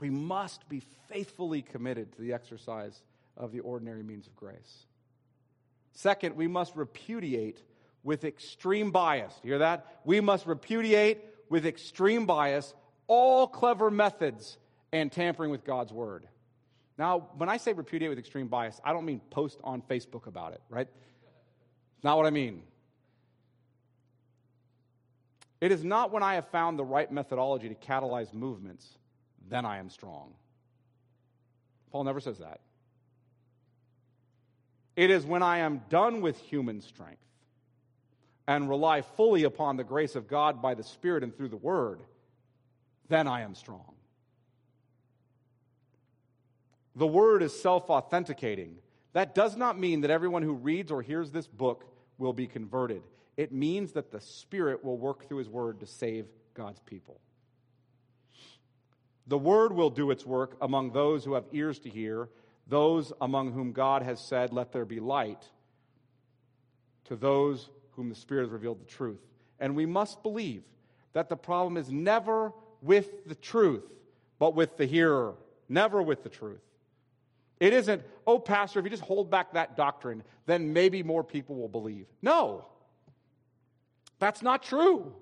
We must be faithfully committed to the exercise of the ordinary means of grace. Second, we must repudiate with extreme bias. You hear that? We must repudiate with extreme bias all clever methods and tampering with God's word. Now, when I say repudiate with extreme bias, I don't mean post on Facebook about it, right? It's not what I mean. It is not when I have found the right methodology to catalyze movements, then I am strong. Paul never says that. It is when I am done with human strength and rely fully upon the grace of God by the Spirit and through the Word, then I am strong. The Word is self authenticating. That does not mean that everyone who reads or hears this book will be converted. It means that the Spirit will work through His Word to save God's people. The Word will do its work among those who have ears to hear, those among whom God has said, Let there be light, to those whom the Spirit has revealed the truth. And we must believe that the problem is never with the truth, but with the hearer, never with the truth. It isn't, oh, Pastor, if you just hold back that doctrine, then maybe more people will believe. No, that's not true.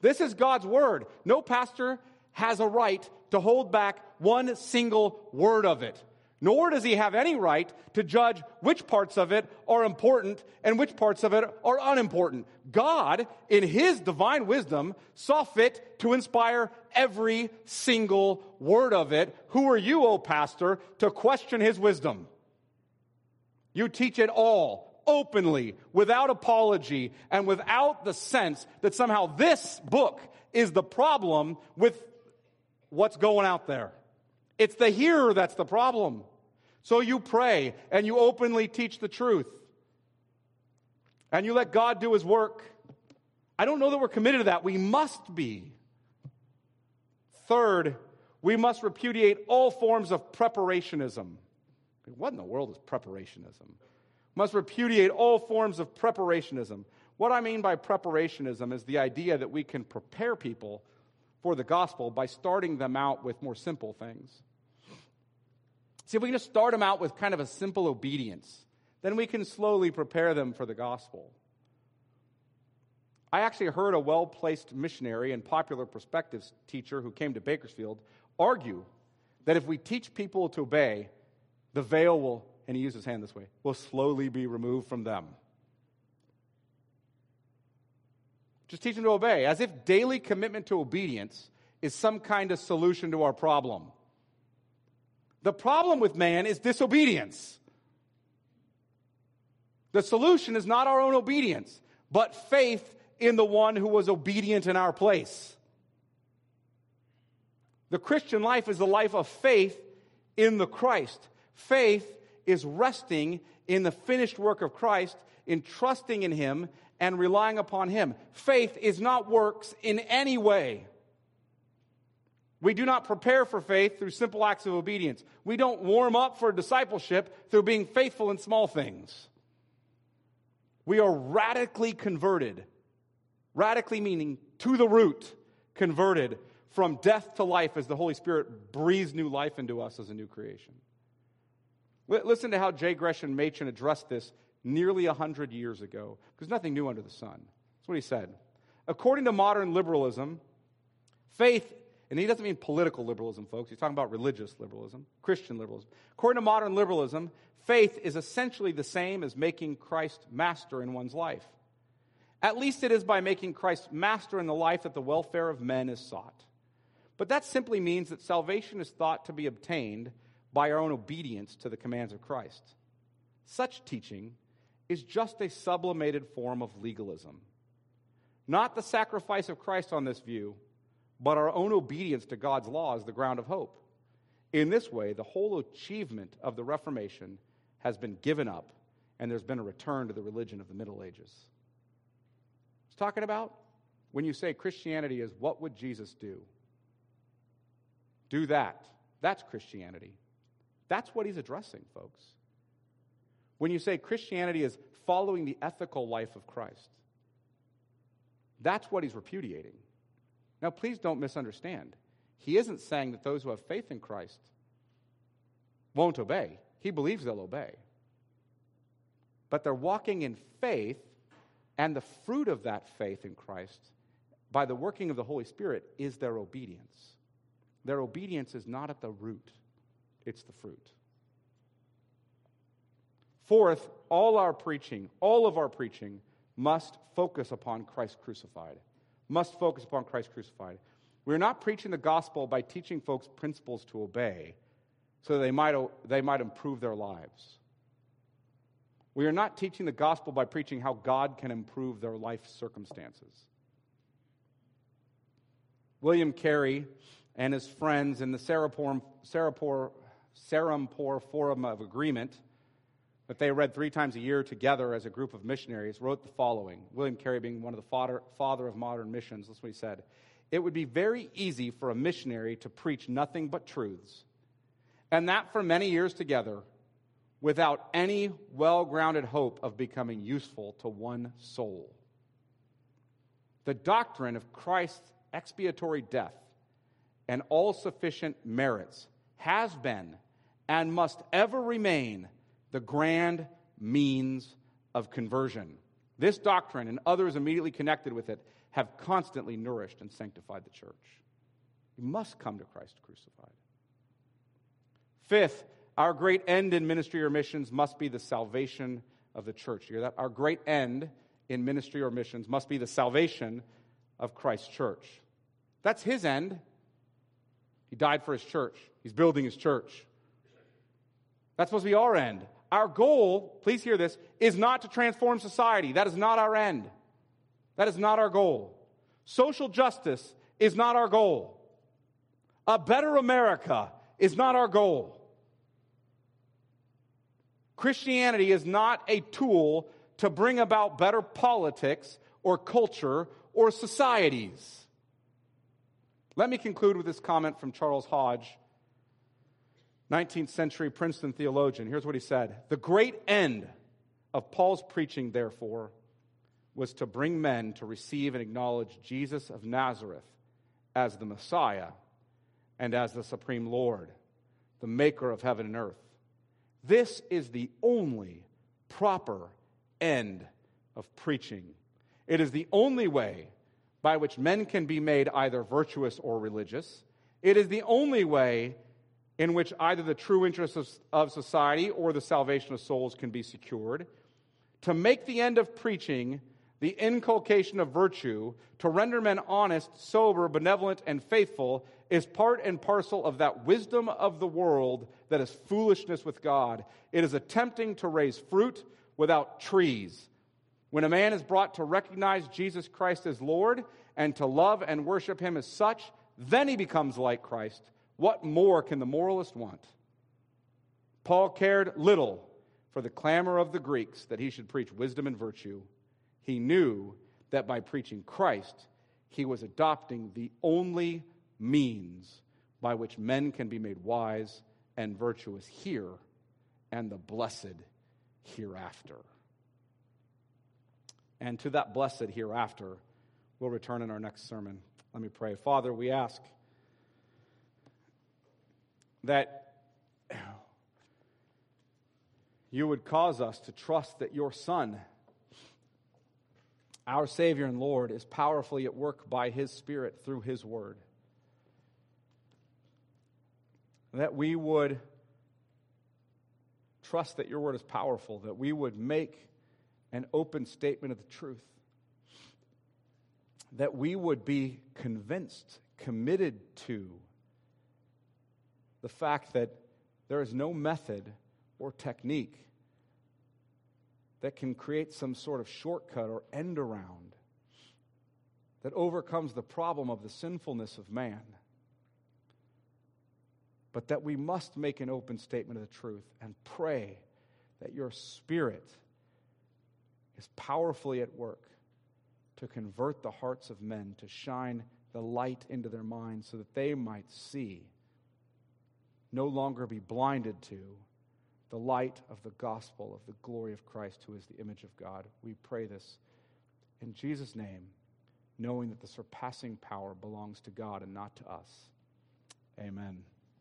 This is God's word. No pastor has a right to hold back one single word of it. Nor does he have any right to judge which parts of it are important and which parts of it are unimportant. God, in his divine wisdom, saw fit to inspire every single word of it. Who are you, O pastor, to question his wisdom? You teach it all openly, without apology, and without the sense that somehow this book is the problem with what's going out there. It's the hearer that's the problem. So you pray and you openly teach the truth. And you let God do his work. I don't know that we're committed to that. We must be. Third, we must repudiate all forms of preparationism. What in the world is preparationism? Must repudiate all forms of preparationism. What I mean by preparationism is the idea that we can prepare people for the gospel by starting them out with more simple things. See, if we can just start them out with kind of a simple obedience, then we can slowly prepare them for the gospel. I actually heard a well placed missionary and popular perspectives teacher who came to Bakersfield argue that if we teach people to obey, the veil will, and he used his hand this way, will slowly be removed from them. Just teach them to obey, as if daily commitment to obedience is some kind of solution to our problem. The problem with man is disobedience. The solution is not our own obedience, but faith in the one who was obedient in our place. The Christian life is the life of faith in the Christ. Faith is resting in the finished work of Christ, in trusting in Him and relying upon Him. Faith is not works in any way. We do not prepare for faith through simple acts of obedience. We don't warm up for discipleship through being faithful in small things. We are radically converted Radically meaning to the root, converted from death to life as the Holy Spirit breathes new life into us as a new creation. Listen to how J. Gresham Machen addressed this nearly 100 years ago, because nothing new under the sun. That's what he said. According to modern liberalism, faith, and he doesn't mean political liberalism, folks, he's talking about religious liberalism, Christian liberalism. According to modern liberalism, faith is essentially the same as making Christ master in one's life. At least it is by making Christ master in the life that the welfare of men is sought. But that simply means that salvation is thought to be obtained by our own obedience to the commands of Christ. Such teaching is just a sublimated form of legalism. Not the sacrifice of Christ on this view, but our own obedience to God's law is the ground of hope. In this way, the whole achievement of the Reformation has been given up, and there's been a return to the religion of the Middle Ages It's talking about? When you say Christianity is what would Jesus do? Do that. That's Christianity. That's what he's addressing, folks. When you say Christianity is following the ethical life of Christ, that's what he's repudiating. Now, please don't misunderstand. He isn't saying that those who have faith in Christ won't obey. He believes they'll obey. But they're walking in faith and the fruit of that faith in Christ, by the working of the Holy Spirit, is their obedience. Their obedience is not at the root, it's the fruit. Fourth, all our preaching, all of our preaching, must focus upon Christ crucified. Must focus upon Christ crucified. We're not preaching the gospel by teaching folks principles to obey so they might, they might improve their lives. We are not teaching the gospel by preaching how God can improve their life circumstances. William Carey and his friends in the Serampore, Form of Agreement, that they read three times a year together as a group of missionaries, wrote the following. William Carey, being one of the father, father of modern missions, that's what he said. It would be very easy for a missionary to preach nothing but truths, and that for many years together without any well grounded hope of becoming useful to one soul. The doctrine of Christ's expiatory death and all sufficient merits has been and must ever remain the grand means of conversion. This doctrine and others immediately connected with it have constantly nourished and sanctified the church. You must come to Christ crucified. Fifth, our great end in ministry or missions must be the salvation of the church. You hear that? Our great end in ministry or missions must be the salvation of Christ's church. That's his end. He died for his church, he's building his church. That's supposed to be our end. Our goal, please hear this, is not to transform society. That is not our end. That is not our goal. Social justice is not our goal. A better America is not our goal. Christianity is not a tool to bring about better politics or culture or societies. Let me conclude with this comment from Charles Hodge, 19th century Princeton theologian. Here's what he said The great end of Paul's preaching, therefore, was to bring men to receive and acknowledge Jesus of Nazareth as the Messiah and as the supreme Lord, the maker of heaven and earth. This is the only proper end of preaching. It is the only way by which men can be made either virtuous or religious. It is the only way in which either the true interests of, society or the salvation of souls can be secured. To make the end of preaching the inculcation of virtue, to render men honest, sober, benevolent, and faithful, is part and parcel of that wisdom of the world that is foolishness with God. It is attempting to raise fruit without trees. When a man is brought to recognize Jesus Christ as Lord and to love and worship him as such, then he becomes like Christ. What more can the moralist want? Paul cared little for the clamor of the Greeks that he should preach wisdom and virtue. He knew that by preaching Christ, he was adopting the only means by which men can be made wise and virtuous here and the blessed hereafter. And to that blessed hereafter, we'll return in our next sermon. Let me pray. Father, we ask that you would cause us to trust that your Son, our Savior and Lord, is powerfully at work by His Spirit through His Word. That we would trust that your Word is powerful, that we would make an open statement of the truth, that we would be convinced, committed to the fact that there is no method or technique that can create some sort of shortcut or end around that overcomes the problem of the sinfulness of man. But that we must make an open statement of the truth and pray that your spirit is powerfully at work to convert the hearts of men, to shine the light into their minds so that they might see, no longer be blinded to the light of the gospel of the glory of Christ, who is the image of God. We pray this in Jesus' name, knowing that the surpassing power belongs to God and not to us. Amen.